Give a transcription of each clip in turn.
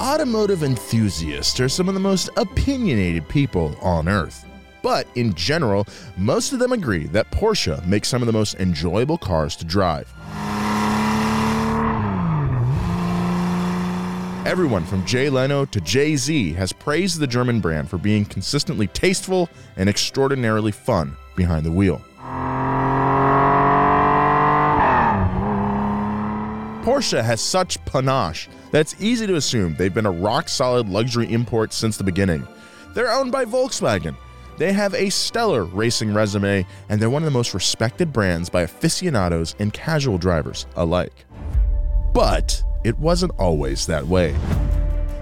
Automotive enthusiasts are some of the most opinionated people on earth. But in general, most of them agree that Porsche makes some of the most enjoyable cars to drive. Everyone from Jay Leno to Jay Z has praised the German brand for being consistently tasteful and extraordinarily fun behind the wheel. Porsche has such panache that it's easy to assume they've been a rock solid luxury import since the beginning. They're owned by Volkswagen. They have a stellar racing resume, and they're one of the most respected brands by aficionados and casual drivers alike. But it wasn't always that way.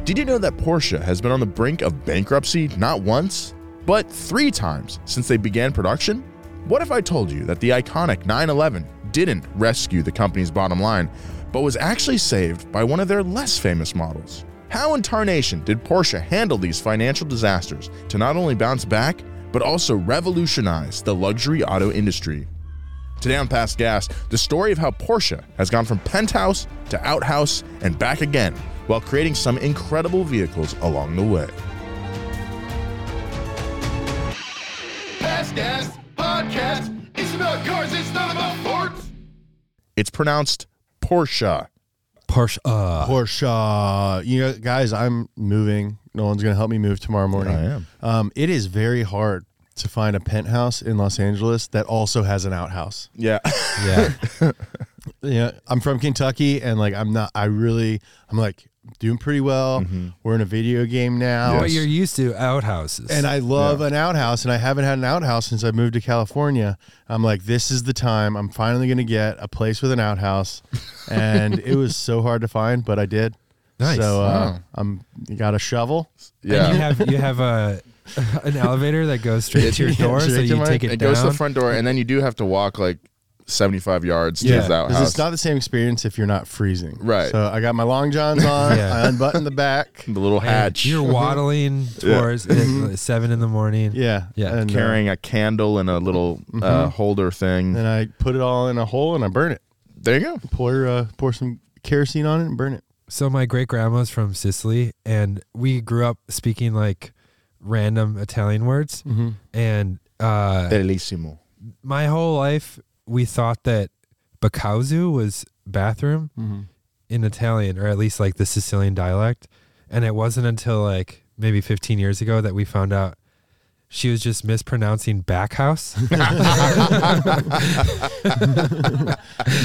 Did you know that Porsche has been on the brink of bankruptcy not once, but three times since they began production? What if I told you that the iconic 911 didn't rescue the company's bottom line, but was actually saved by one of their less famous models? How in tarnation did Porsche handle these financial disasters to not only bounce back, but also revolutionize the luxury auto industry? Today on Past Gas, the story of how Porsche has gone from penthouse to outhouse and back again while creating some incredible vehicles along the way. Past Gas Podcast. It's about cars, it's not about sports. It's pronounced Porsche. Porsche. Uh, Porsche. You know, guys, I'm moving. No one's going to help me move tomorrow morning. I am. Um, it is very hard to find a penthouse in Los Angeles that also has an outhouse. Yeah. yeah. Yeah, I'm from Kentucky, and like I'm not. I really, I'm like doing pretty well. We're in a video game now, But you're used to outhouses. and I love an outhouse, and I haven't had an outhouse since I moved to California. I'm like, this is the time. I'm finally going to get a place with an outhouse, and it was so hard to find, but I did. Nice. So uh, I'm you got a shovel. And you have you have a an elevator that goes straight to your Yeah, door, so straight to you my- take it, it down. goes to the front door, and then you do have to walk like 75 yards to Yeah, his 'cause outhouse. it's not the same experience if you're not freezing. Right. So I got my long johns on. Yeah. I unbuttoned the back. the little And hatch. You're waddling towards it at seven in the morning. Yeah. Yeah. And, uh, carrying a candle and a little Mm-hmm. uh, holder thing. and I put it all in a hole and I burn it. There you go. Pour uh, pour some kerosene on it and burn it. So my great grandma's from Sicily, and we grew up speaking like random Italian words. Mm-hmm. And uh, Bellissimo. my whole life, we thought that Bacauzu was bathroom Mm-hmm. in Italian, or at least like the Sicilian dialect. And it wasn't until like maybe 15 years ago that we found out she was just mispronouncing back house.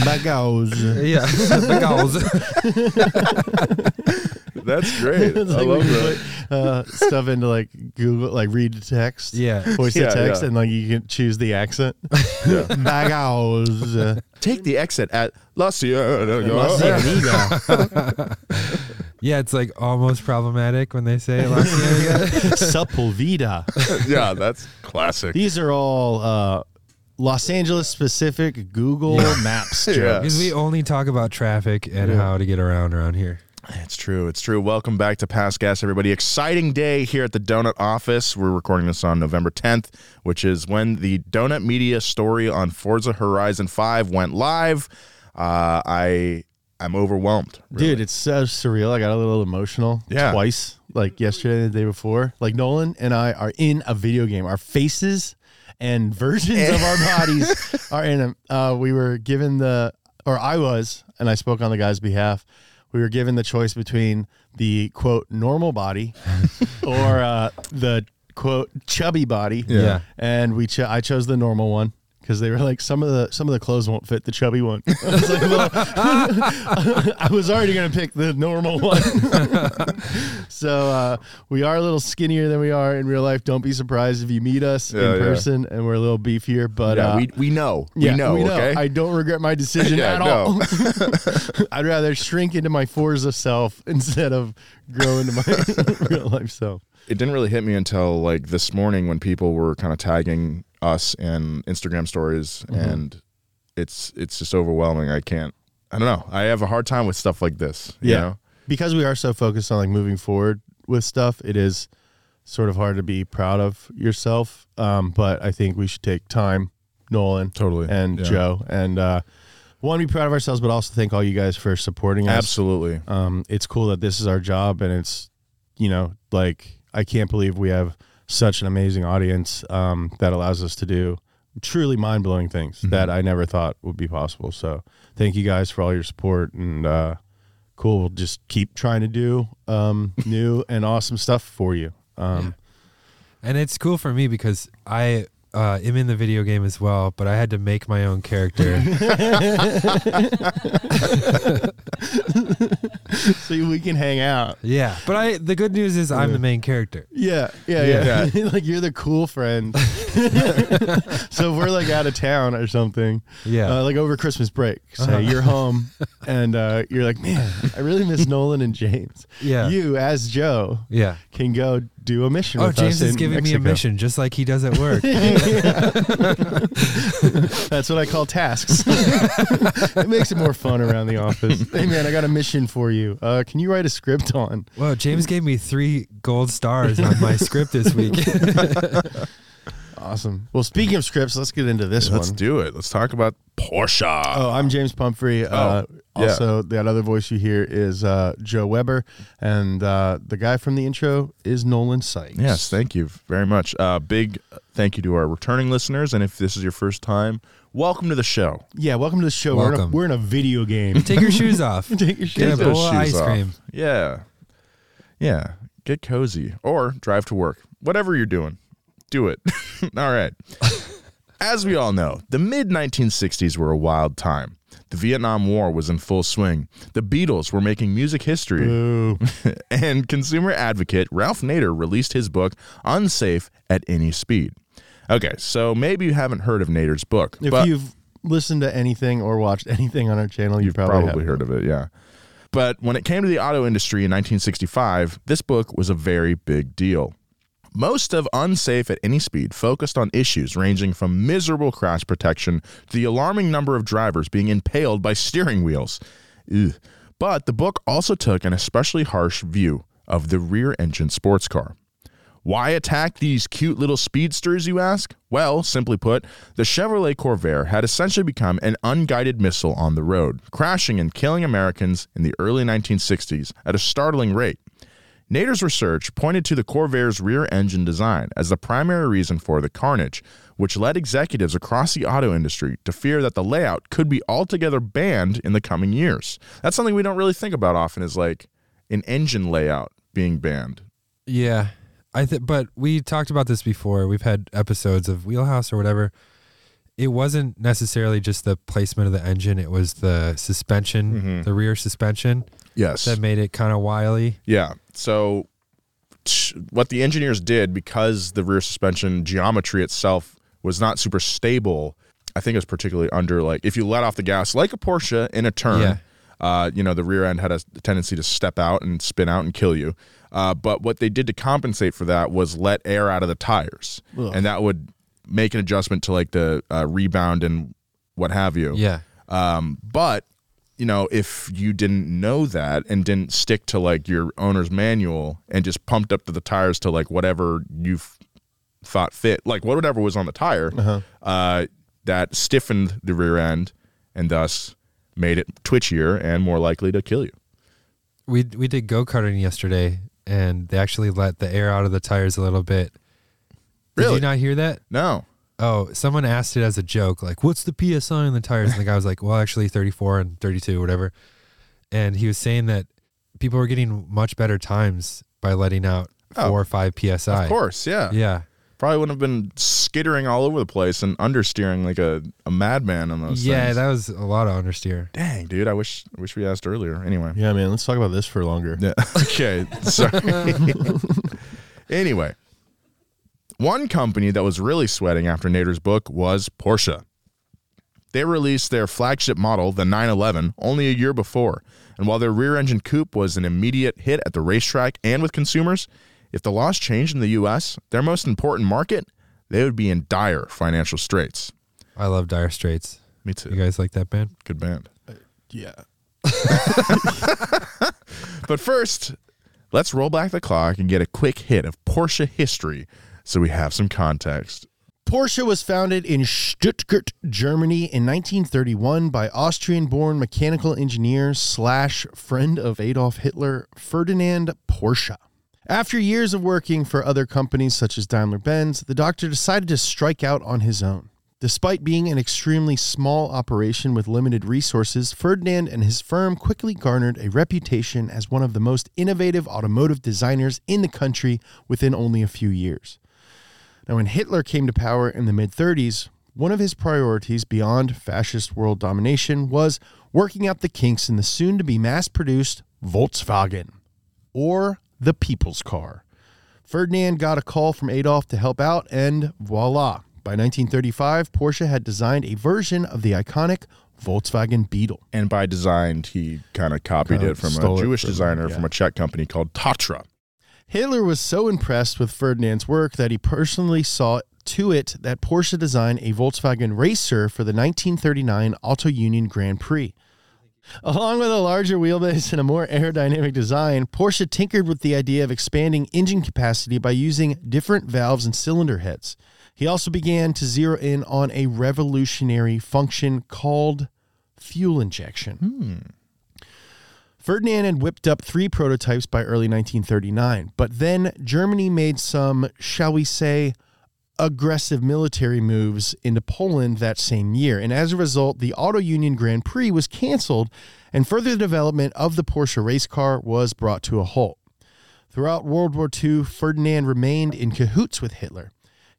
Bagos. yeah, Bacauzu. That's great. It's I like love when that. put uh, stuff into like Google, like read to text. Yeah. Voice Yeah, to text, yeah. and like you can choose the accent. Bagos. Take the exit at La Sierra. La Cienega. Yeah, it's like almost problematic when they say La Cienega. Sepulveda. yeah, that's classic. These are all uh, Los Angeles specific Google Maps jokes. Yeah. Because we only talk about traffic and how to get around around here. It's true. It's true. Welcome back to Past Gas, everybody. Exciting day here at the Donut office. We're recording this on November 10th, which is when the Donut Media story on Forza Horizon 5 went live. Uh, I I'm overwhelmed. really. Dude, it's so surreal. I got a little emotional Yeah. twice, like yesterday and the day before. Like Nolan and I are in a video game. Our faces and versions of our bodies are in them. Uh, we were given the, or I was, and I spoke on the guy's behalf. We were given the choice between the quote normal body or uh, the quote chubby body. Yeah. and we cho- I chose the normal one because they were like some of the some of the clothes won't fit the chubby one. I was like, well, I was already gonna pick the normal one. so uh, we are a little skinnier than we are in real life. Don't be surprised if you meet us Yeah, in yeah. person and we're a little beefier. But yeah, uh, we, we know. yeah, we know, we know. okay? I don't regret my decision Yeah, at all. I'd rather shrink into my Forza self instead of grow into my real life self. it didn't really hit me until like this morning when people were kind of tagging us and Instagram stories Mm-hmm. and it's it's just overwhelming. I can't I don't know. I have a hard time with stuff like this. You Yeah. know? because we are so focused on like moving forward with stuff, it is sort of hard to be proud of yourself. Um, but I think we should take time, Nolan, Totally. and Yeah. Joe, and uh, to be proud of ourselves, but also thank all you guys for supporting us. Absolutely. Um, it's cool that this is our job, and it's you know like I can't believe we have such an amazing audience um, that allows us to do truly mind blowing things Mm-hmm. that I never thought would be possible. So thank you guys for all your support and. Uh, Cool. We'll just keep trying to do um, new and awesome stuff for you. Um, And it's cool for me because I uh, am in the video game as well, but I had to make my own character. so we can hang out. yeah, but I the good news is I'm the main character. Yeah, yeah, yeah. like you're the cool friend. so if we're like out of town or something, Yeah. uh, like over Christmas break, say you're home and uh, you're like, man, I really miss Nolan and James. Yeah. You as Joe Yeah. can go do a mission. Oh, James is in giving me a mission just like he does at work. That's what I call tasks. it makes it more fun around the office. Hey man, I got a mission for you. Uh, can you write a script on? Well, James gave me three gold stars on my script this week. Awesome. Well, speaking of scripts, let's get into this one. Let's one. do it. Let's talk about Porsche. Oh, I'm James Pumphrey. Uh, Oh, yeah. Also, that other voice you hear is uh, Joe Weber, and uh, the guy from the intro is Nolan Sykes. Yes, thank you very much. Uh, big thank you to our returning listeners, and if this is your first time, welcome to the show. Yeah, welcome to the show. We're in, a, Welcome. we're in a video game. Take your shoes off. Take your Get shoes a off. bowl of shoes ice off. cream. Yeah, yeah. Get cozy or drive to work. Whatever you're doing, do it. all right. As we all know, the mid 1960s were a wild time. The Vietnam War was in full swing. The Beatles were making music history. And consumer advocate Ralph Nader released his book Unsafe at Any Speed. Okay, so maybe you haven't heard of Nader's book, If but you've listened to anything or watched anything on our channel, you you've probably, probably, heard of it, yeah. But when it came to the auto industry in 1965, this book was a very big deal. Most of Unsafe at Any Speed focused on issues ranging from miserable crash protection to the alarming number of drivers being impaled by steering wheels. Ugh. But the book also took an especially harsh view of the rear engine sports car. Why attack these cute little speedsters, you ask? Well, simply put, the Chevrolet Corvair had essentially become an unguided missile on the road, crashing and killing Americans in the early 1960s at a startling rate. Nader's research pointed to the Corvair's rear engine design as the primary reason for the carnage, which led executives across the auto industry to fear that the layout could be altogether banned in the coming years. That's something we don't really think about often is like an engine layout being banned. Yeah. I think but we talked about this before. We've had episodes of Wheelhouse or whatever. It wasn't necessarily just the placement of the engine, it was the suspension, mm-hmm. the rear suspension Yes. that made it kind of wily. Yeah. So what the engineers did because the rear suspension geometry itself was not super stable, I think it was particularly under like if you let off the gas like a Porsche in a turn, Yeah. uh, you know, the rear end had a tendency to step out and spin out and kill you. Uh, but what they did to compensate for that was let air out of the tires, and that would make an adjustment to like the uh, rebound and what have you. Yeah. Um, but you know, if you didn't know that and didn't stick to like your owner's manual and just pumped up to the tires to like whatever you thought fit, like whatever was on the tire, uh that stiffened the rear end and thus made it twitchier and more likely to kill you. We we did go karting yesterday, and they actually let the air out of the tires a little bit. Did you not hear that? No. Oh, someone asked it as a joke, like, "What's the psi on the tires?" And the guy was like, "Well, actually, 34 and 32, whatever." And he was saying that people were getting much better times by letting out Oh, four or five psi. Of course, yeah. Yeah. Probably wouldn't have been skittering all over the place and understeering like a, a madman on those Yeah, things. that was a lot of understeer. Dang, dude, I wish I wish we asked earlier. Anyway. Yeah, man. Let's talk about this for longer. Yeah. Okay. Sorry. anyway, one company that was really sweating after Nader's book was Porsche. They released their flagship model, the 911, only a year before. And while their rear engine coupe was an immediate hit at the racetrack and with consumers, if the laws changed in the US, their most important market, they would be in dire financial straits. I love Dire Straits. Me too. You guys like that band? Good band. Uh, yeah. But first, let's roll back the clock and get a quick hit of Porsche history so we have some context. Porsche was founded in Stuttgart, Germany in 1931 by Austrian-born mechanical engineer slash friend of Adolf Hitler, Ferdinand Porsche. After years of working for other companies such as Daimler-Benz, the doctor decided to strike out on his own. Despite being an extremely small operation with limited resources, Ferdinand and his firm quickly garnered a reputation as one of the most innovative automotive designers in the country within only a few years. Now, when Hitler came to power in the mid 30s, one of his priorities beyond fascist world domination was working out the kinks in the soon to be mass produced Volkswagen, or the people's car. Ferdinand got a call from Adolf to help out, and voila. By 1935, Porsche had designed a version of the iconic Volkswagen Beetle. And by designed, he kind of copied Kinda it from a it Jewish from- designer yeah. from a Czech company called Tatra. Hitler was so impressed with Ferdinand's work that he personally saw to it that Porsche designed a Volkswagen Racer for the 1939 Auto Union Grand Prix. Along with a larger wheelbase and a more aerodynamic design, Porsche tinkered with the idea of expanding engine capacity by using different valves and cylinder heads. He also began to zero in on a revolutionary function called fuel injection. Hmm. Ferdinand had whipped up three prototypes by early 1939, but then Germany made some, shall we say, aggressive military moves into Poland that same year. And as a result, the Auto Union Grand Prix was canceled, and further development of the Porsche race car was brought to a halt. Throughout World War II, Ferdinand remained in cahoots with Hitler.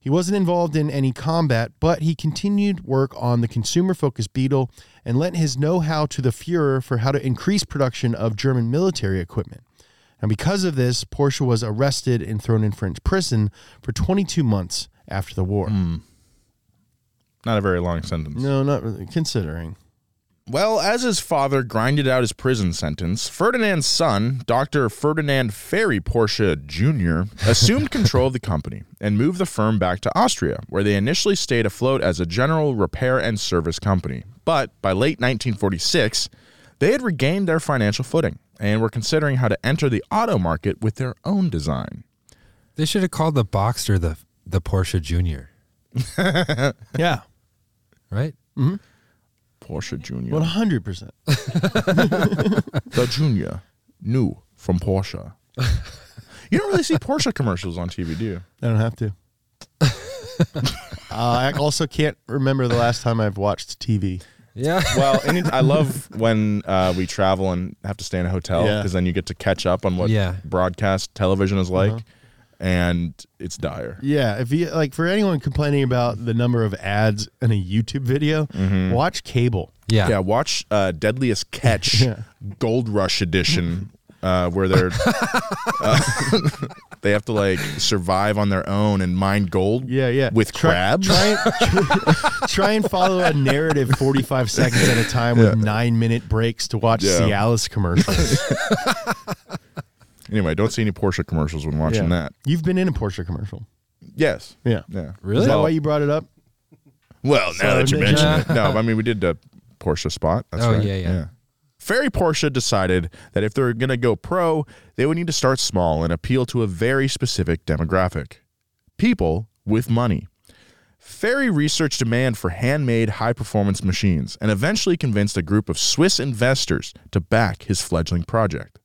He wasn't involved in any combat, but he continued work on the consumer focused Beetle and lent his know how to the Fuhrer for how to increase production of German military equipment. And because of this, Porsche was arrested and thrown in French prison for 22 months after the war. Hmm. Not a very long sentence. No, not really, considering. Well, as his father grinded out his prison sentence, Ferdinand's son, Dr. Ferdinand Ferry Porsche Jr., assumed control of the company and moved the firm back to Austria, where they initially stayed afloat as a general repair and service company. But by late 1946, they had regained their financial footing and were considering how to enter the auto market with their own design. They should have called the Boxster the the Porsche Junior, Yeah, right? Mm-hmm. Porsche Jr. 100%. the Junior, new from Porsche. you don't really see Porsche commercials on TV, do you? I don't have to. uh, I also can't remember the last time I've watched TV. Yeah. Well, any, I love when uh, we travel and have to stay in a hotel Yeah. because then you get to catch up on what Yeah. broadcast television is like, Uh-huh. And it's dire. Yeah, if you like for anyone complaining about the number of ads in a YouTube video, watch cable. Yeah. Yeah, watch uh, Deadliest Catch Yeah. Gold Rush Edition, uh, where they're uh, they have to like survive on their own and mine gold. Yeah, yeah. with Try- crabs. Try, and, try and follow a narrative 45 seconds at a time with nine minute breaks to watch Yeah. Cialis commercials. Anyway, don't see any Porsche commercials when watching Yeah. that. You've been in a Porsche commercial. Yes. Yeah. Yeah. Really? Is that Well- why you brought it up? Well, now So that you Ninja- mention it, no, I mean we did the Porsche spot. That's Oh, right. yeah, yeah. Ferry Porsche decided that if they were going to go pro, they would need to start small and appeal to a very specific demographic: people with money. Ferry researched demand for handmade high-performance machines and eventually convinced a group of Swiss investors to back his fledgling project.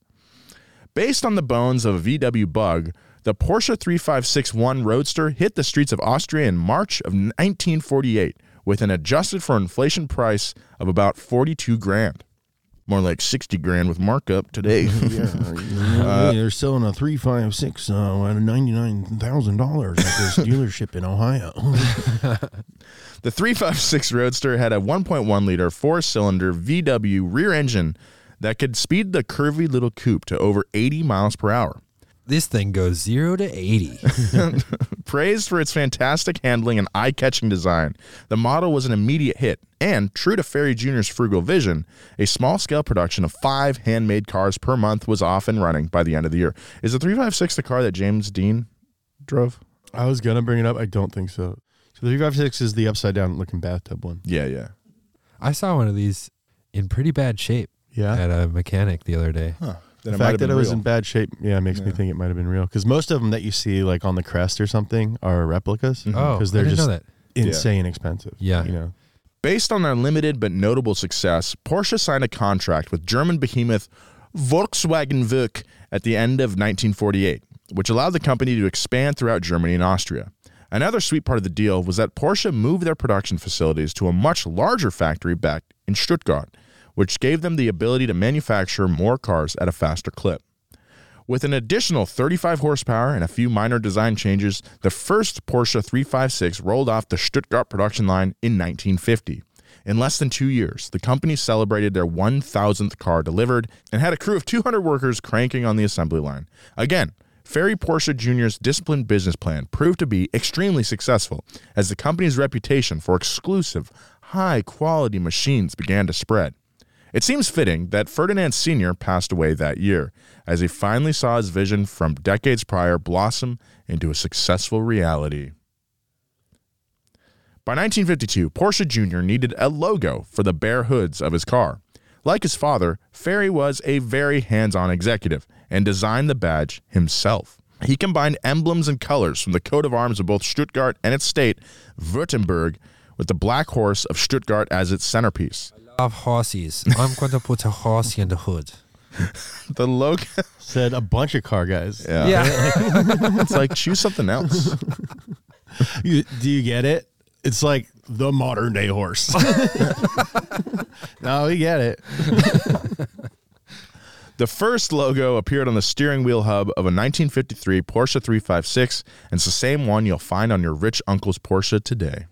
Based on the bones of a VW Bug, The Porsche 3561 Roadster hit the streets of Austria in March of 1948 with an adjusted for inflation price of about 42 grand. More like 60 grand with markup today. yeah, they're selling a three five six uh, at ninety nine thousand dollars at this dealership in Ohio. The 356 Roadster had a 1.1 liter four cylinder VW rear engine that could speed the curvy little coupe to over 80 miles per hour. This thing goes zero to 80. Praised for its fantastic handling and eye catching design, the model was an immediate hit. And, true to Ferry Jr.'s frugal vision, a small scale production of five handmade cars per month was off and running by the end of the year. Is the 356 the car that James Dean drove? I was gonna bring it up. I don't think so. So the three five six is the upside down looking bathtub one. Yeah, yeah. I saw one of these in pretty bad shape Yeah. at a mechanic the other day. Huh. The fact that it was in bad shape, yeah, makes me think it might have been real. Because most of them that you see like on the crest or something are replicas. Mm-hmm. Oh, because they're didn't just know that. insane expensive. Yeah. you know. Based on their limited but notable success, Porsche signed a contract with German behemoth Volkswagen Werk at the end of 1948, which allowed the company to expand throughout Germany and Austria. Another sweet part of the deal was that Porsche moved their production facilities to a much larger factory back in Stuttgart, which gave them the ability to manufacture more cars at a faster clip. With an additional 35 horsepower and a few minor design changes, the first Porsche 356 rolled off the Stuttgart production line in 1950. In less than two years, the company celebrated their 1,000th car delivered and had a crew of 200 workers cranking on the assembly line. Again, Ferry Porsche Jr.'s disciplined business plan proved to be extremely successful as the company's reputation for exclusive, high quality machines began to spread. It seems fitting that Ferdinand Sr. passed away that year, as he finally saw his vision from decades prior blossom into a successful reality. By 1952, Porsche Jr. needed a logo for the bare hoods of his car. Like his father, Ferry was a very hands on executive and designed the badge himself. He combined emblems and colors from the coat of arms of both Stuttgart and its state, Württemberg, with the black horse of Stuttgart as its centerpiece. Love horses. I'm going to put a horse in the hood. The logo, Said a bunch of car guys. yeah, Yeah. it's like choose something else. You, do you get it? It's like the modern day horse. no, we get it. The first logo appeared on the steering wheel hub of a 1953 Porsche 356, and it's the same one you'll find on your rich uncle's Porsche today.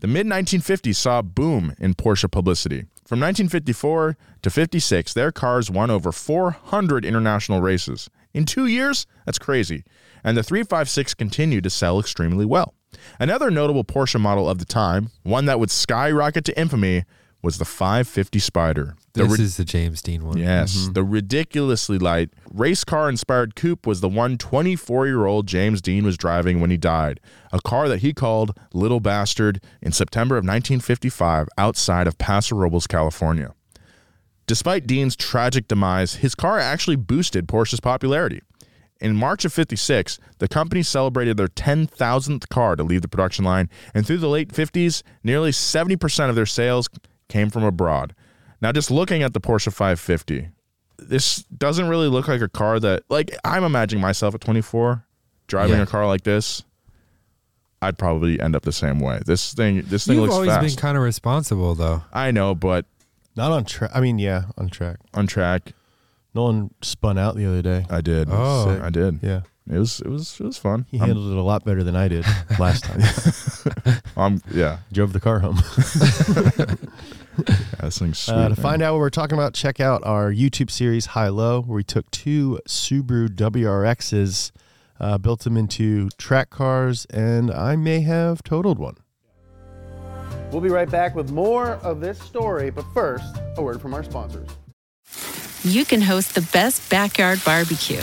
The mid 1950s saw a boom in Porsche publicity. From 1954 to 56, their cars won over 400 international races. In two years, that's crazy. And the 356 continued to sell extremely well. Another notable Porsche model of the time, one that would skyrocket to infamy, was the 550 Spider. The This ri- is the James Dean one. Yes, mm-hmm. the ridiculously light race car inspired coupe was the one 24 year old James Dean was driving when he died, a car that he called Little Bastard in September of 1955 outside of Paso Robles, California. Despite Dean's tragic demise, his car actually boosted Porsche's popularity. In March of 56, the company celebrated their 10,000th car to leave the production line, and through the late 50s, nearly 70% of their sales came from abroad. Now, just looking at the Porsche 550, this doesn't really look like a car that, like, I'm imagining myself at 24 driving Yeah. a car like this. I'd probably end up the same way. This thing, this thing You've looks always fast. been kind of responsible, though. I know, but Not on track. I mean, yeah, on track. on track, Nolan spun out the other day. I did. Oh. I did. Yeah, It was, it was, it was fun. he I'm- handled it a lot better than I did last time. I'm, yeah, Drove the car home. yeah, this thing's sweet. Uh, to man. find out what we're talking about, check out our YouTube series High Low, where we took two Subaru WRXs, uh, built them into track cars, and I may have totaled one. We'll be right back with more of this story, but first, a word from our sponsors. you can host the best backyard barbecue.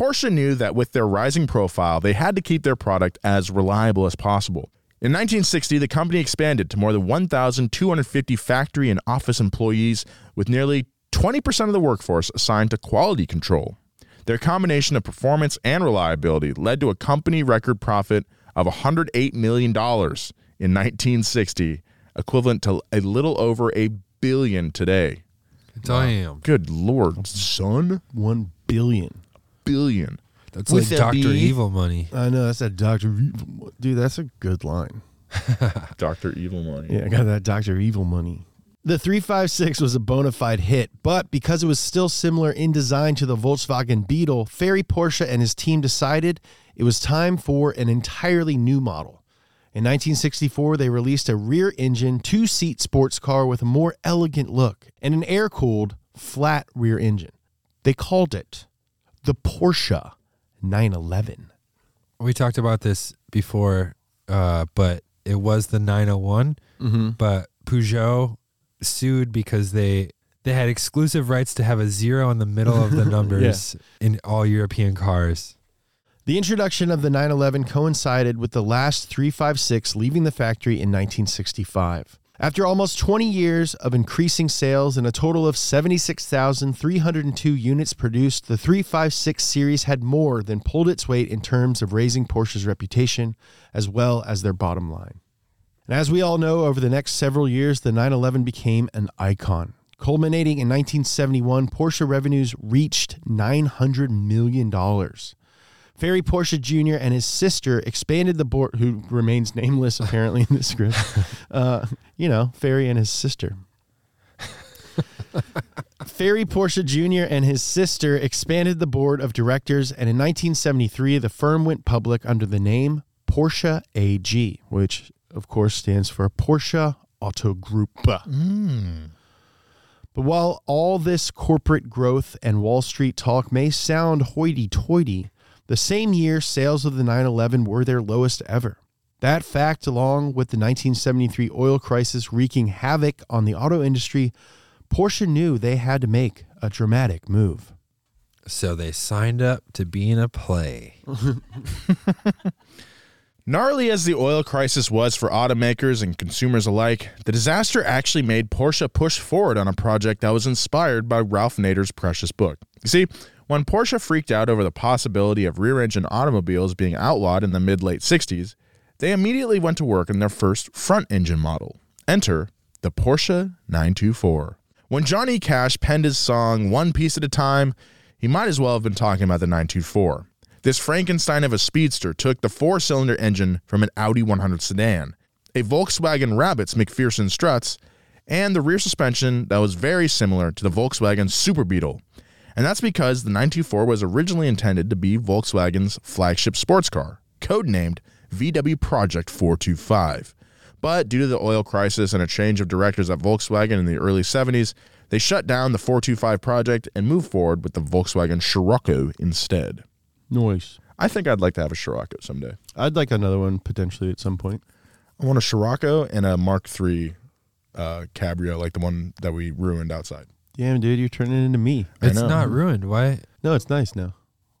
Porsche knew that with their rising profile, they had to keep their product as reliable as possible. In 1960, the company expanded to more than 1,250 factory and office employees, with nearly 20% of the workforce assigned to quality control. Their combination of performance and reliability led to a company record profit of $108 million in 1960, equivalent to a little over a billion today. Damn. Good lord, son. One billion. Billion. That's With like a Dr. B. Evil money. I know that's that Doctor Evil. Dude, that's a good line. Dr. Evil money. Yeah, I got that Doctor Evil money. The 356 was a bona fide hit, but because it was still similar in design to the Volkswagen Beetle, Ferry Porsche and his team decided it was time for an entirely new model. In 1964, they released a rear engine, two seat sports car with a more elegant look and an air cooled, flat rear engine. They called it the Porsche 911. We talked about this before, uh, but it was the 901. Mm-hmm. But Peugeot sued because they they had exclusive rights to have a zero in the middle of the numbers in all European cars. The introduction of the 911 coincided with the last 356 leaving the factory in 1965. After almost 20 years of increasing sales and a total of 76,302 units produced, the 356 series had more than pulled its weight in terms of raising Porsche's reputation as well as their bottom line. And as we all know, over the next several years, the 911 became an icon. Culminating in 1971, Porsche revenues reached $900 million. Ferry Porsche Jr. and his sister expanded the board, who remains nameless apparently in this script. Uh, you know, Ferry and his sister. Ferry Porsche Jr. and his sister expanded the board of directors, and in 1973, the firm went public under the name Porsche AG, which of course stands for Porsche Auto Group. Hmm. But while all this corporate growth and Wall Street talk may sound hoity toity, the same year sales of the 911 were their lowest ever. That fact, along with the 1973 oil crisis wreaking havoc on the auto industry, Porsche knew they had to make a dramatic move. So they signed up to be in a play. Gnarly as the oil crisis was for automakers and consumers alike, the disaster actually made Porsche push forward on a project that was inspired by Ralph Nader's precious book. You see, when Porsche freaked out over the possibility of rear engine automobiles being outlawed in the mid late 60s, they immediately went to work on their first front engine model. Enter the Porsche 924. When Johnny Cash penned his song One Piece at a Time, he might as well have been talking about the 924. This Frankenstein of a speedster took the four cylinder engine from an Audi 100 sedan, a Volkswagen Rabbit's MacPherson struts, and the rear suspension that was very similar to the Volkswagen Super Beetle. And that's because the 924 was originally intended to be Volkswagen's flagship sports car, codenamed VW Project 425. But due to the oil crisis and a change of directors at Volkswagen in the early 70s, they shut down the 425 project and moved forward with the Volkswagen Scirocco instead. Noise. I think I'd like to have a Scirocco someday. I'd like another one potentially at some point. I want a Scirocco and a Mark III uh, Cabrio, like the one that we ruined outside. Damn, dude, you're turning into me. It's not ruined. Why? No, it's nice now.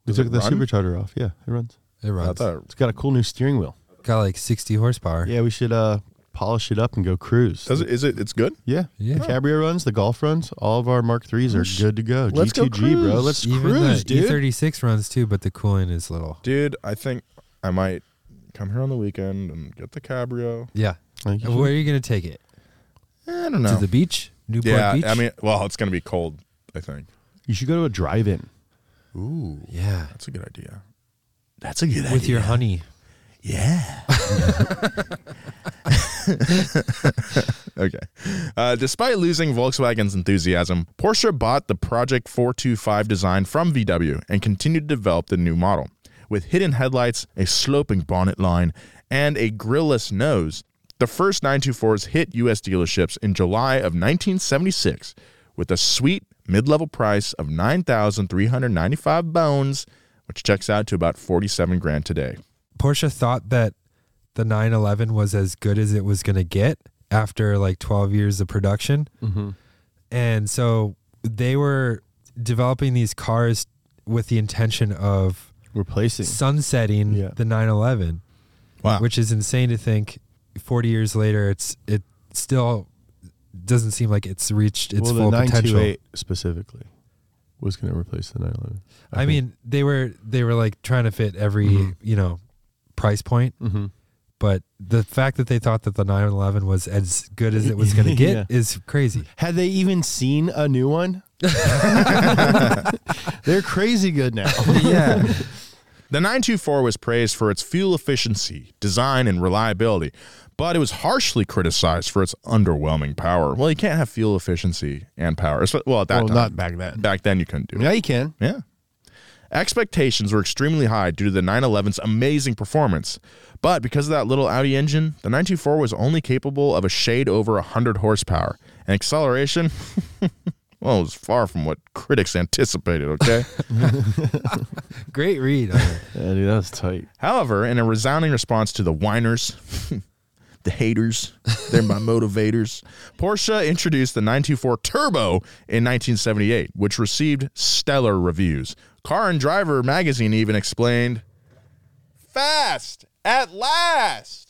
We Does took the run? supercharger off. Yeah, it runs. It I runs. thought It's got a cool new steering wheel. Got like 60 horsepower. Yeah, we should uh polish it up and go cruise. Does it? Is it? It's good. Yeah, Yeah. The Cabrio runs, the Golf runs, all of our Mark threes are good to go. Let's go G2G, bro. cruise. Let's Even cruise, the dude. E36 runs too, but the coolant is little. Dude, I think I might come here on the weekend and get the Cabrio. Yeah. Like, And Where are you gonna take it? I don't know. To the beach? Newport yeah, Beach? I mean, well, it's gonna be cold. I think. you should go to a drive-in. Ooh, yeah. that's a good idea. That's a good idea. With your honey. Yeah. Okay. Uh, despite losing Volkswagen's enthusiasm, Porsche bought the Project 425 design from VW and continued to develop the new model. With hidden headlights, a sloping bonnet line, and a grillless nose, the first 924s hit U.S. dealerships in July of 1976 with a sweet mid-level price of 9,395 bones, which checks out to about 47 grand today. Porsche thought that the 911 was as good as it was going to get after like 12 years of production. Mm-hmm. And so they were developing these cars with the intention of Replacing. sunsetting Yeah. the 911, Wow. which is insane to think 40 years later it's it still doesn't seem like it's reached its well, full the potential. specifically was going to replace the 911. I mean, they were they were like trying to fit every, Mhm. you know, price point. mm-hmm. but the fact that they thought that the 911 was as good as it was going to get Yeah. is crazy. had they even seen a new one? They're crazy good now. yeah. The 924 was praised for its fuel efficiency, design, and reliability, but it was harshly criticized for its underwhelming power. Well, you can't have fuel efficiency and power. Well, at that well, time. not back then. Back then, you couldn't do it. Yeah, you can. Yeah. Expectations were extremely high due to the 911's amazing performance. But because of that little Audi engine, the 924 was only capable of a shade over 100 horsepower. And acceleration, well, it was far from what critics anticipated, okay? Great read. Yeah, dude, that was tight. However, in a resounding response to the whiners, the haters, they're my motivators, Porsche introduced the 924 Turbo in 1978, which received stellar reviews. Car and Driver magazine even explained, Fast at last!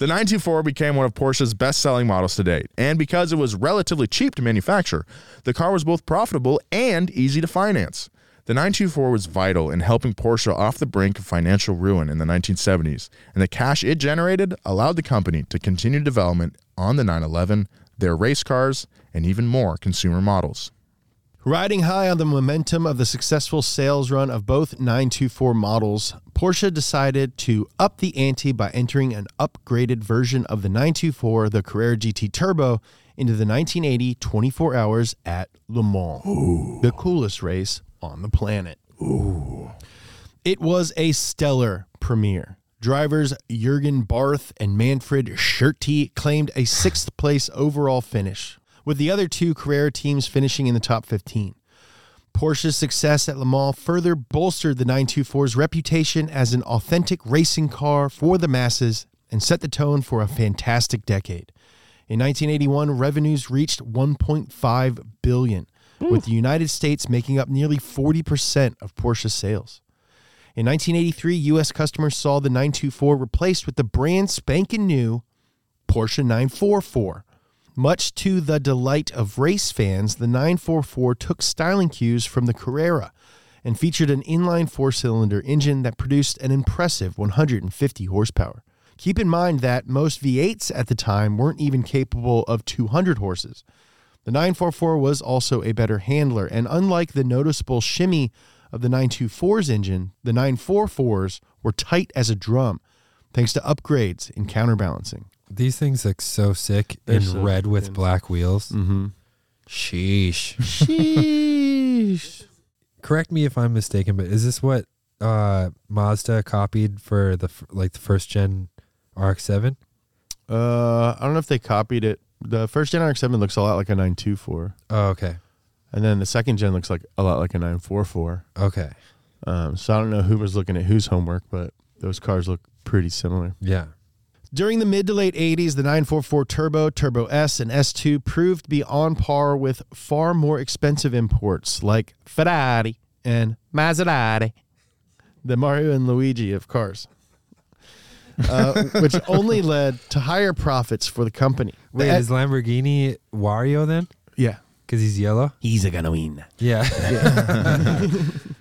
The 924 became one of Porsche's best selling models to date, and because it was relatively cheap to manufacture, the car was both profitable and easy to finance. The 924 was vital in helping Porsche off the brink of financial ruin in the 1970s, and the cash it generated allowed the company to continue development on the 911, their race cars, and even more consumer models. Riding high on the momentum of the successful sales run of both 924 models, Porsche decided to up the ante by entering an upgraded version of the 924, the Carrera GT Turbo, into the 1980 24 Hours at Le Mans, the coolest race on the planet. It was a stellar premiere. Drivers Jurgen Barth and Manfred Schurti claimed a sixth place overall finish, with the other two Carrera teams finishing in the top 15. Porsche's success at Le Mans further bolstered the 924's reputation as an authentic racing car for the masses and set the tone for a fantastic decade. In 1981, revenues reached 1.5 billion, with the United States making up nearly 40% of Porsche's sales. In 1983, U.S. customers saw the 924 replaced with the brand spanking new Porsche 944. Much to the delight of race fans, the 944 took styling cues from the Carrera and featured an inline four cylinder engine that produced an impressive 150 horsepower. Keep in mind that most V8s at the time weren't even capable of 200 horses. The 944 was also a better handler, and unlike the noticeable shimmy of the 924's engine, the 944s were tight as a drum thanks to upgrades in counterbalancing. These things look so sick They're in so red with intense. black wheels. Mm-hmm. Sheesh. Sheesh. Correct me if I'm mistaken, but is this what uh, Mazda copied for the f- like the first gen RX-7? Uh, I don't know if they copied it. The first gen RX-7 looks a lot like a 924, Oh, okay. and then the second gen looks like a lot like a 944. Okay. Um, so I don't know who was looking at whose homework, but those cars look pretty similar. Yeah. During the mid to late 80s, the 944 Turbo, Turbo S, and S2 proved to be on par with far more expensive imports like Ferrari and Maserati, the Mario and Luigi of cars. uh, which only led to higher profits for the company. Wait, The- is Lamborghini Wario then? yeah. Because he's yellow. He's a gonna win. Yeah.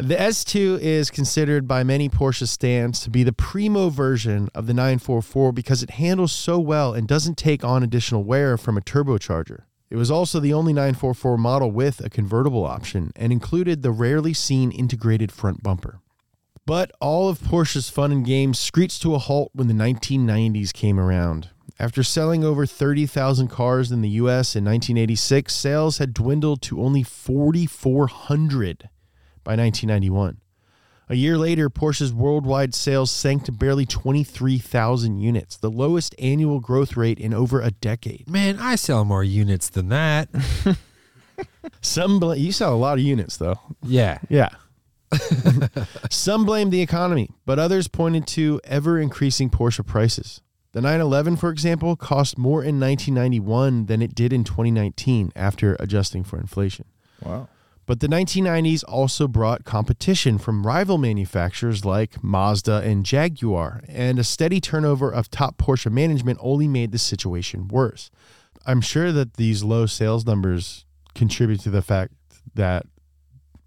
The S2 is considered by many Porsche stands to be the primo version of the 944 because it handles so well and doesn't take on additional wear from a turbocharger. It was also the only 944 model with a convertible option and included the rarely seen integrated front bumper. But all of Porsche's fun and games screeched to a halt when the 1990s came around. After selling over 30,000 cars in the US in 1986, sales had dwindled to only 4,400 by 1991. A year later, Porsche's worldwide sales sank to barely 23,000 units, the lowest annual growth rate in over a decade. Man, I sell more units than that. Some bl- you sell a lot of units though. Yeah. Yeah. Some blamed the economy, but others pointed to ever increasing Porsche prices. The 911, for example, cost more in 1991 than it did in 2019 after adjusting for inflation. Wow. But the 1990s also brought competition from rival manufacturers like Mazda and Jaguar, and a steady turnover of top Porsche management only made the situation worse. I'm sure that these low sales numbers contribute to the fact that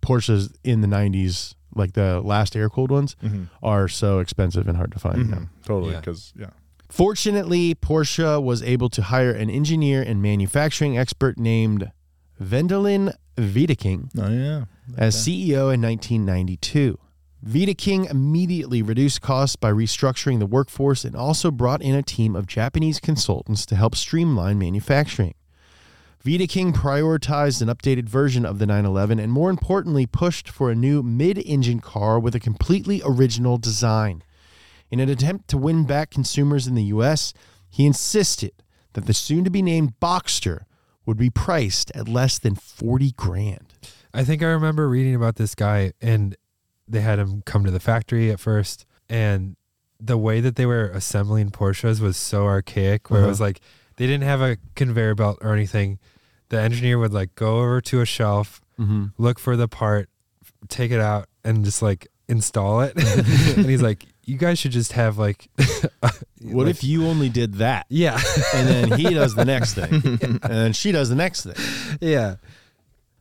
Porsches in the 90s, like the last air cooled ones, mm-hmm. are so expensive and hard to find now. Mm-hmm. Totally. Yeah. Because, yeah. Fortunately, Porsche was able to hire an engineer and manufacturing expert named Wendelin Wiedeking Oh, yeah. as CEO in 1992. Wiedeking immediately reduced costs by restructuring the workforce and also brought in a team of Japanese consultants to help streamline manufacturing. Wiedeking prioritized an updated version of the 911 and, more importantly, pushed for a new mid engine car with a completely original design. In an attempt to win back consumers in the US, he insisted that the soon to be named Boxster would be priced at less than 40 grand. I think I remember reading about this guy and they had him come to the factory at first and the way that they were assembling Porsches was so archaic where it was uh-huh. like they didn't have a conveyor belt or anything. The engineer would like go over to a shelf, mm-hmm. look for the part, take it out and just like install it. and he's like, you guys should just have like What if you only did that? Yeah. And then he does the next thing. And then she does the next thing. yeah.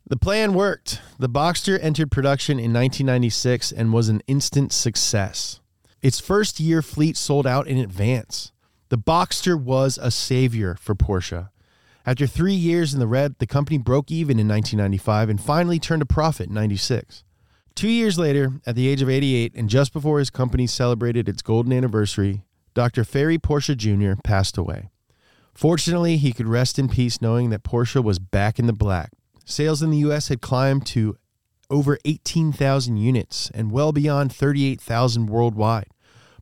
The plan worked. The Boxster entered production in 1996 and was an instant success. Its first year fleet sold out in advance. The Boxster was a savior for Porsche. After three years in the red, the company broke even in 1995 and finally turned a profit in 96. Two years later, at the age of 88, and just before his company celebrated its golden anniversary, Dr. Ferry Porsche Jr. passed away. Fortunately, he could rest in peace knowing that Porsche was back in the black. Sales in the US had climbed to over 18,000 units and well beyond 38,000 worldwide.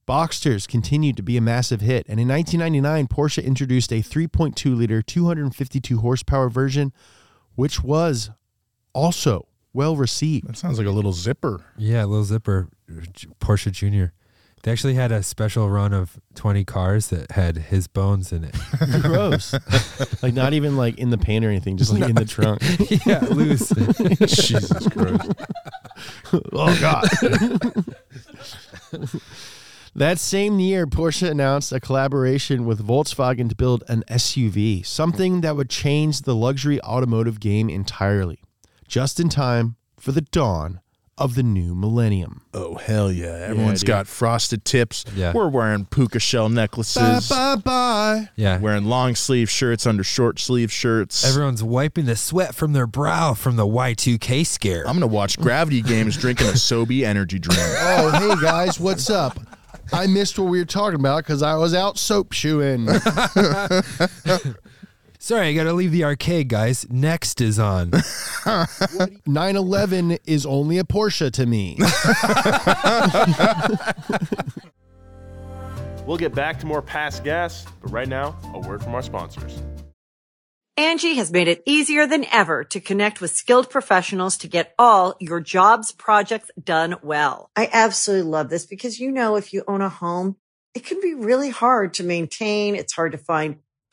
Boxsters continued to be a massive hit, and in 1999, Porsche introduced a 3.2 liter, 252 horsepower version, which was also well received. That sounds like a little zipper. Yeah, little zipper J- Porsche Junior. They actually had a special run of 20 cars that had his bones in it. Gross. like, not even like in the paint or anything, just like in the trunk. yeah, loose. Jesus Christ. oh God. that same year, Porsche announced a collaboration with Volkswagen to build an SUV, something that would change the luxury automotive game entirely, just in time for the dawn of the new millennium. Oh, hell yeah. Everyone's dude. got frosted tips. Yeah. We're wearing puka shell necklaces. bye bye. Yeah. Wearing long sleeve shirts under short sleeve shirts. Everyone's wiping the sweat from their brow from the Y2K scare. I'm going to watch Gravity Games drinking a Sobe energy drink. Oh, hey guys, what's up? I missed what we were talking about because I was out soap shoeing. Sorry, I got to leave the arcade, guys. Next is on. 911 is only a Porsche to me. We'll get back to more past gas, but right now, a word from our sponsors. Angie has made it easier than ever to connect with skilled professionals to get all your jobs projects done well. I absolutely love this because, you know, if you own a home, it can be really hard to maintain. It's hard to find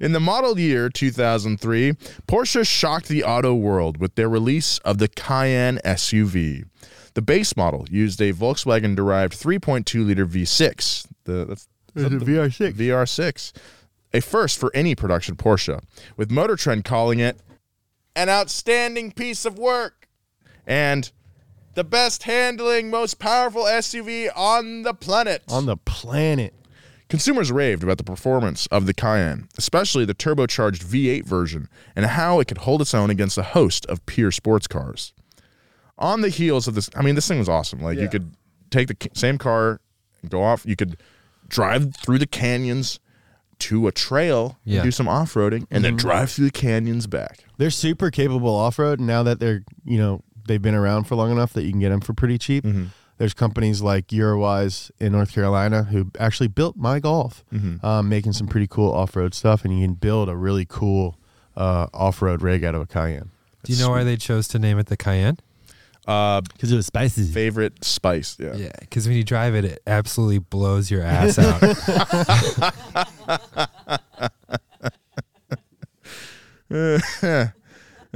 In the model year 2003, Porsche shocked the auto world with their release of the Cayenne SUV. The base model used a Volkswagen derived 3.2 liter V6. The, that's, it VR6? VR6. A first for any production Porsche, with Motor Trend calling it an outstanding piece of work and the best handling, most powerful SUV on the planet. On the planet. Consumers raved about the performance of the Cayenne, especially the turbocharged V8 version, and how it could hold its own against a host of peer sports cars. On the heels of this, I mean, this thing was awesome. Like, you could take the same car, go off, you could drive through the canyons to a trail, and Yeah. do some off roading, and then Mhm. drive through the canyons back. They're super capable off road now that they're you know they've been around for long enough that you can get them for pretty cheap. Mm-hmm. There's companies like Eurowise in North Carolina who actually built my golf, Mhm. um, making some pretty cool off road stuff, and you can build a really cool uh, off road rig out of a Cayenne. Do you know why they chose to name it the Cayenne? Because it was spicy. Favorite spice, yeah. Yeah, because when you drive it, it absolutely blows your ass out.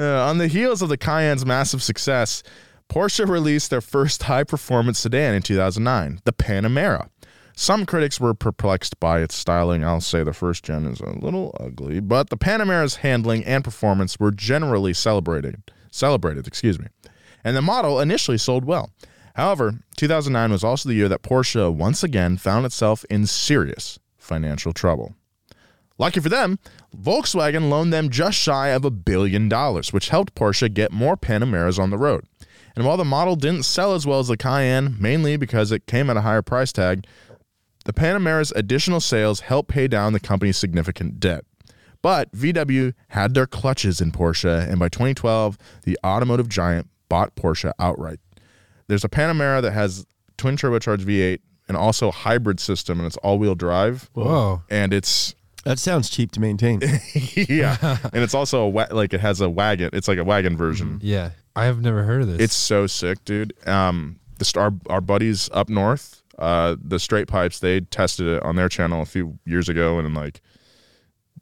Uh, on the heels of the Cayenne's massive success, Porsche released their first high performance sedan in 2009, the Panamera. Some critics were perplexed by its styling. I'll say the first gen is a little ugly, but the Panamera's handling and performance were generally celebrated. Celebrated, excuse me. And the model initially sold well. However, 2009 was also the year that Porsche once again found itself in serious financial trouble. Lucky for them, Volkswagen loaned them just shy of a billion dollars, which helped Porsche get more Panameras on the road. And while the model didn't sell as well as the Cayenne, mainly because it came at a higher price tag, the Panamera's additional sales helped pay down the company's significant debt. But VW had their clutches in Porsche, and by 2012, the automotive giant bought Porsche outright. There's a Panamera that has twin turbocharged V8 and also a hybrid system, and it's all-wheel drive. Whoa. And it's That sounds cheap to maintain. yeah, and it's also a wa- like it has a wagon. It's like a wagon version. yeah, I have never heard of this. It's so sick, dude. Um, the star our buddies up north, uh, the straight pipes, they tested it on their channel a few years ago, and like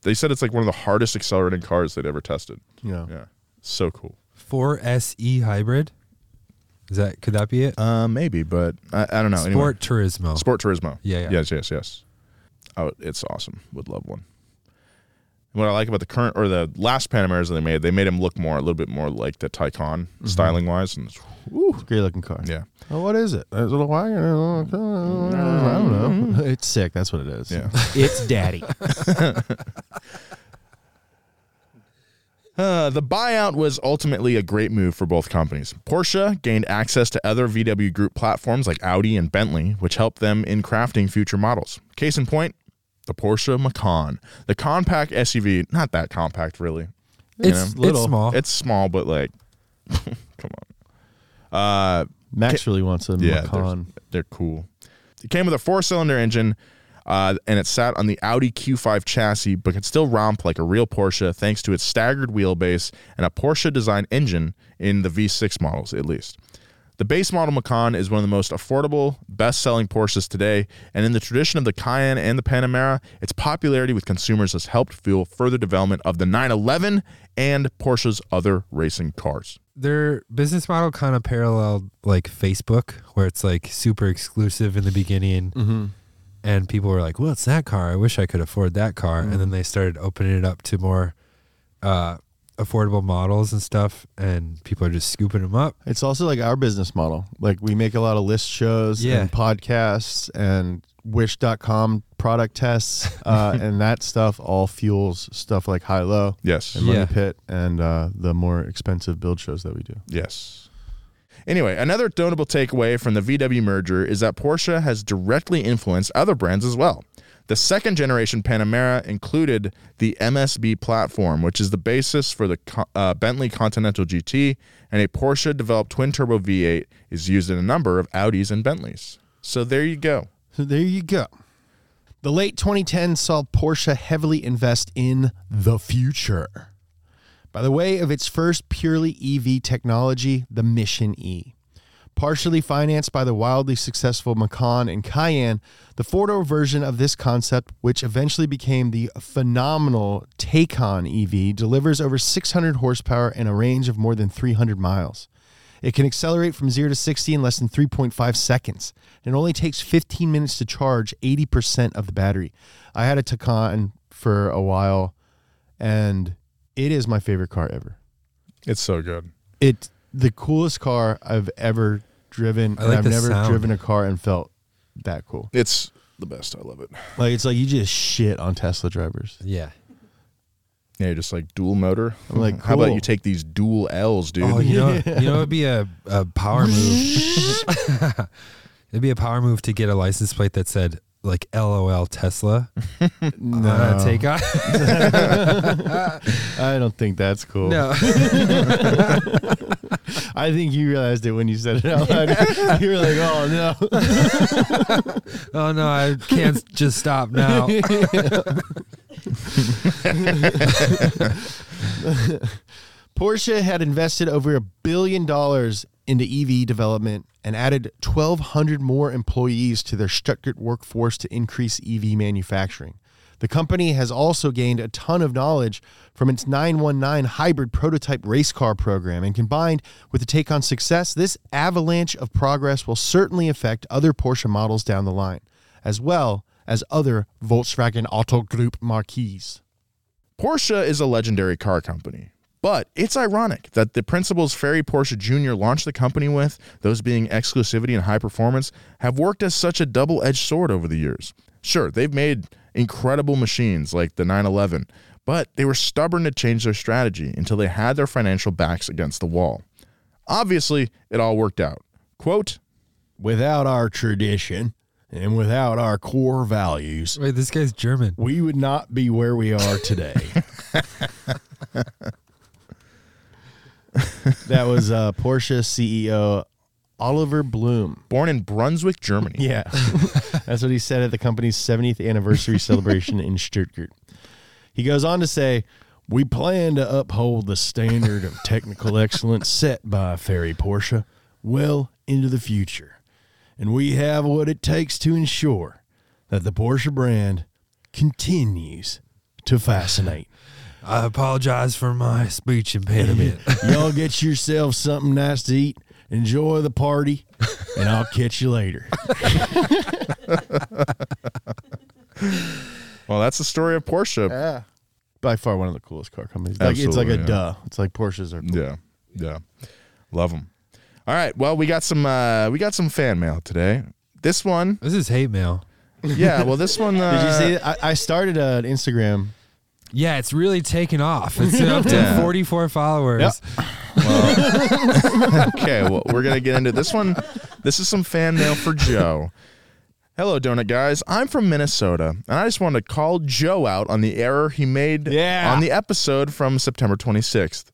they said it's like one of the hardest accelerating cars they'd ever tested. Yeah, yeah, so cool. 4SE hybrid. Is that could that be it? Uh, maybe, but I, I don't know. Anyway. Sport Turismo. Sport Turismo. Yeah, yeah. Yes, yes, yes. Oh, it's awesome. Would love one. What I like about the current or the last Panameras that they made, they made them look more a little bit more like the Taycan Mhm. styling wise, and it's, It's a great looking car. Yeah. Oh, what is it? Is it a wagon? I don't know. It's sick. That's what it is. Yeah. It's daddy. Uh, the buyout was ultimately a great move for both companies. Porsche gained access to other VW Group platforms like Audi and Bentley, which helped them in crafting future models. Case in point, the Porsche Macan, the compact SUV. Not that compact, really. You It's- know? it's small. It's small, but like, come on. Uh, Max ca- really wants a yeah, Macan. They're, they're cool. It came with a four-cylinder engine, uh, and it sat on the Audi Q5 chassis, but could still romp like a real Porsche thanks to its staggered wheelbase and a Porsche-designed engine in the V6 models, at least. The base model Macan is one of the most affordable, best selling Porsches today, and in the tradition of the Cayenne and the Panamera, its popularity with consumers has helped fuel further development of the 911 and Porsche's other racing cars. Their business model kind of paralleled like Facebook, where it's like super exclusive in the beginning. Mhm. And people were like, "What's that car? I wish I could afford that car." And then they started opening it up to more uh, affordable models and stuff, and people are just scooping them up. It's also like our business model. Like we make a lot of list shows Yeah. and podcasts and wish.com product tests uh, and that stuff all fuels stuff like high low Yes. and money Yeah. pit and uh, the more expensive build shows that we do Yes. Anyway, another notable takeaway from the VW merger is that Porsche has directly influenced other brands as well. The second generation Panamera included the MSB platform, which is the basis for the uh, Bentley Continental GT, and a Porsche developed twin turbo V8 is used in a number of Audis and Bentleys. So there you go. So there you go. The late 2010s saw Porsche heavily invest in the future. By the way of its first purely EV technology, the Mission E. Partially financed by the wildly successful Macan and Cayenne, the four door version of this concept, which eventually became the phenomenal Taycan EV, delivers over 600 horsepower and a range of more than 300 miles. It can accelerate from 0 to 60 in less than 3.5 seconds. It only takes 15 minutes to charge 80% of the battery. I had a Taycan for a while and it is my favorite car ever. It's so good. It's the coolest car I've ever driven I and like I've the never sound. driven a car and felt that cool. It's the best. I love it. Like it's like you just shit on Tesla drivers. Yeah. Yeah, just like dual motor. I'm like, how about cool. you take these dual L's, dude? Oh, you know, you know, it'd be a, a power move. it'd be a power move to get a license plate that said like "LOL Tesla." No. Uh, take on. I don't think that's cool. no. I think you realized it when you said it out loud. you were like, oh no. oh no, I can't just stop now. Porsche had invested over a billion dollars into EV development and added 1,200 more employees to their Stuttgart workforce to increase EV manufacturing. The company has also gained a ton of knowledge from its 919 hybrid prototype race car program, and combined with the Taycan success, this avalanche of progress will certainly affect other Porsche models down the line, as well as other Volkswagen Auto Group marquees. Porsche is a legendary car company, but it's ironic that the principles Ferry Porsche Jr. launched the company with, those being exclusivity and high performance, have worked as such a double edged sword over the years. Sure, they've made incredible machines like the 911, but they were stubborn to change their strategy until they had their financial backs against the wall. Obviously, it all worked out. Quote, Without our tradition and without our core values, Wait, this guy's German. we would not be where we are today. that was uh, Porsche CEO Oliver Blume. born in Brunswick, Germany. Yeah, that's what he said at the company's 70th anniversary celebration in Stuttgart. He goes on to say, We plan to uphold the standard of technical excellence set by Ferry Porsche well into the future. And we have what it takes to ensure that the Porsche brand continues to fascinate. I apologize for my speech impediment. Y'all get yourself something nice to eat, enjoy the party, and I'll catch you later. Well, that's the story of Porsche. Yeah. By far one of the coolest car companies. Like, it's like a Absolutely, yeah. duh. It's like Porsches are cool. Yeah, yeah, love them. All right, well, we got some uh, we got some fan mail today. This one, this is hate mail. yeah. Well, this one. Uh, Did you see? it? I, I started an Instagram. Yeah, it's really taken off. It's up to Yeah. 44 followers. okay, well, we're gonna get into this one. This is some fan mail for Joe. Hello, donut guys. I'm from Minnesota, and I just wanted to call Joe out on the error he made Yeah. on the episode from September 26th.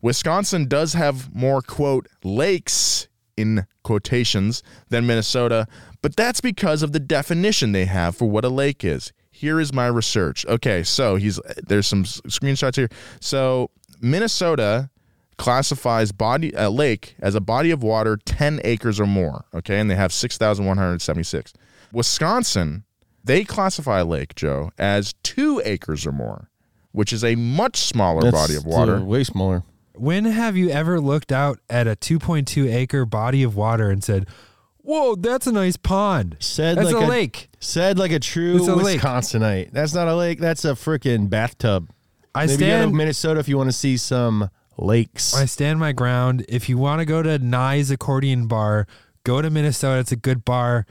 Wisconsin does have more quote lakes in quotations than Minnesota, but that's because of the definition they have for what a lake is. Here is my research. Okay, so he's there's some screenshots here. So Minnesota classifies body a lake as a body of water 10 acres or more. Okay, and they have 6,176. Wisconsin, they classify a lake, Joe, as two acres or more, which is a much smaller That's body of water. uh, way smaller. When have you ever looked out at a 2.2 acre body of water and said, "Whoa, that's a nice pond"? Said that's like a, lake. Said like a true a lake. Wisconsinite. That's not a lake. That's a freaking bathtub. I Maybe go stand- to Minnesota if you want to see some lakes. I stand my ground. If you want to go to Nye's Accordion Bar, go to Minnesota. It's a good bar.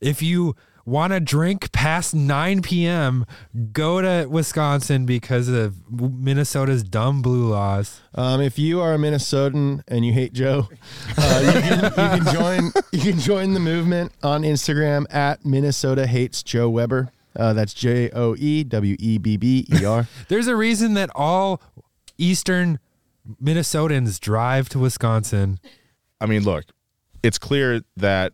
If you want to drink past 9 p.m., go to Wisconsin because of Minnesota's dumb blue laws. Um, if you are a Minnesotan and you hate Joe, uh, you, can, you can join. You can join the movement on Instagram at Minnesota hates Joe Weber. Uh, that's J O E W E B B E R. There's a reason that all Eastern Minnesotans drive to Wisconsin. I mean, look, it's clear that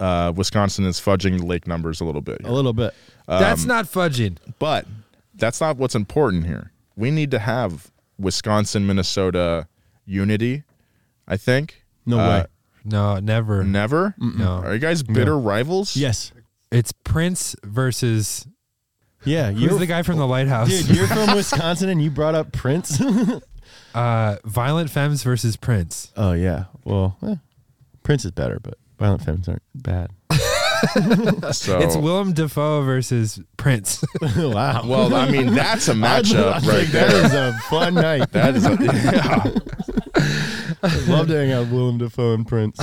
uh, Wisconsin is fudging the lake numbers a little bit. A little bit. That's Um, not fudging. But that's not what's important here. We need to have Wisconsin Minnesota unity, I think. No Uh, way. No, never. Never? No. Are you guys bitter rivals? Yes. It's Prince versus. Yeah, Who's you're the guy from the lighthouse? Dude, you're from Wisconsin and you brought up Prince. uh, Violent Femmes versus Prince. oh yeah. Well, eh, Prince is better, but Violent Femmes aren't bad. So It's Willem Dafoe versus Prince. wow. Well, I mean, that's a I'd- matchup I'd right think there. That is a fun night. That is a, yeah. I'd love to hang out with Willem Dafoe and Prince.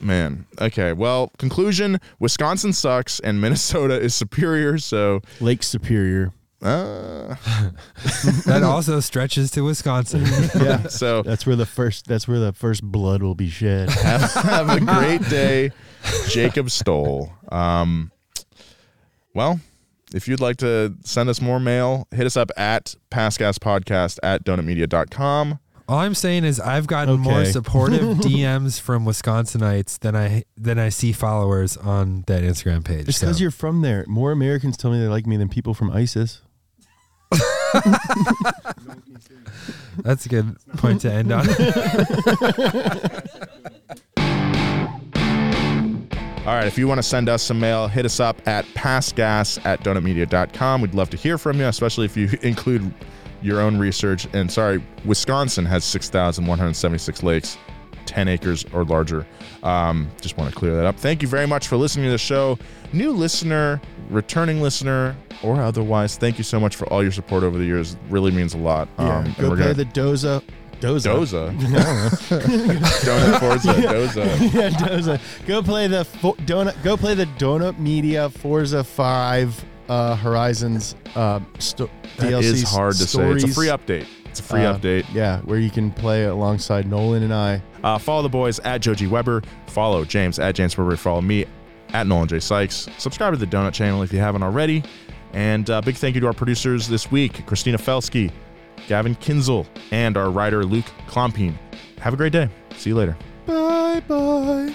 Man. Okay. Well, conclusion Wisconsin sucks and Minnesota is superior. So, Lake Superior. Uh, that also stretches to Wisconsin. Yeah. so That's where the first. That's where the first blood will be shed. have, have a great day, Jacob Stoll. Um, well, if you'd like to send us more mail, hit us up at pastgaspodcast at donutmedia.com. All I'm saying is I've gotten more supportive DMs from Wisconsinites than I than I see followers on that Instagram page. Just so. because you're from there, more Americans tell me they like me than people from ISIS. That's a good point to end on. All right, if you want to send us some mail, hit us up at pastgas at donutmedia.com. We'd love to hear from you, especially if you include your own research. And sorry, Wisconsin has 6,176 lakes, 10 acres or larger. Um, just want to clear that up. Thank you very much for listening to the show. New listener, returning listener, or otherwise, thank you so much for all your support over the years. It really means a lot. Yeah. Um, Go play gonna- the Doza. Doza. Doza. I don't know. Donut Forza, Doza. yeah, Doza. Go play the fo- donut. Go play the Donut Media Forza Five uh, Horizons uh, sto- That DLC is hard to say. It's a free update. It's a free Uh, update. Yeah, where you can play alongside Nolan and I. Uh, follow the boys at Joe G Weber. Follow James at James Weber. Follow me at Nolan J. Sykes. Subscribe to the Donut channel if you haven't already. And uh, big thank you to our producers this week Christina Felsky, Gavin Kinzel, and our writer Luke Klompine. Have a great day. See you later. Bye bye.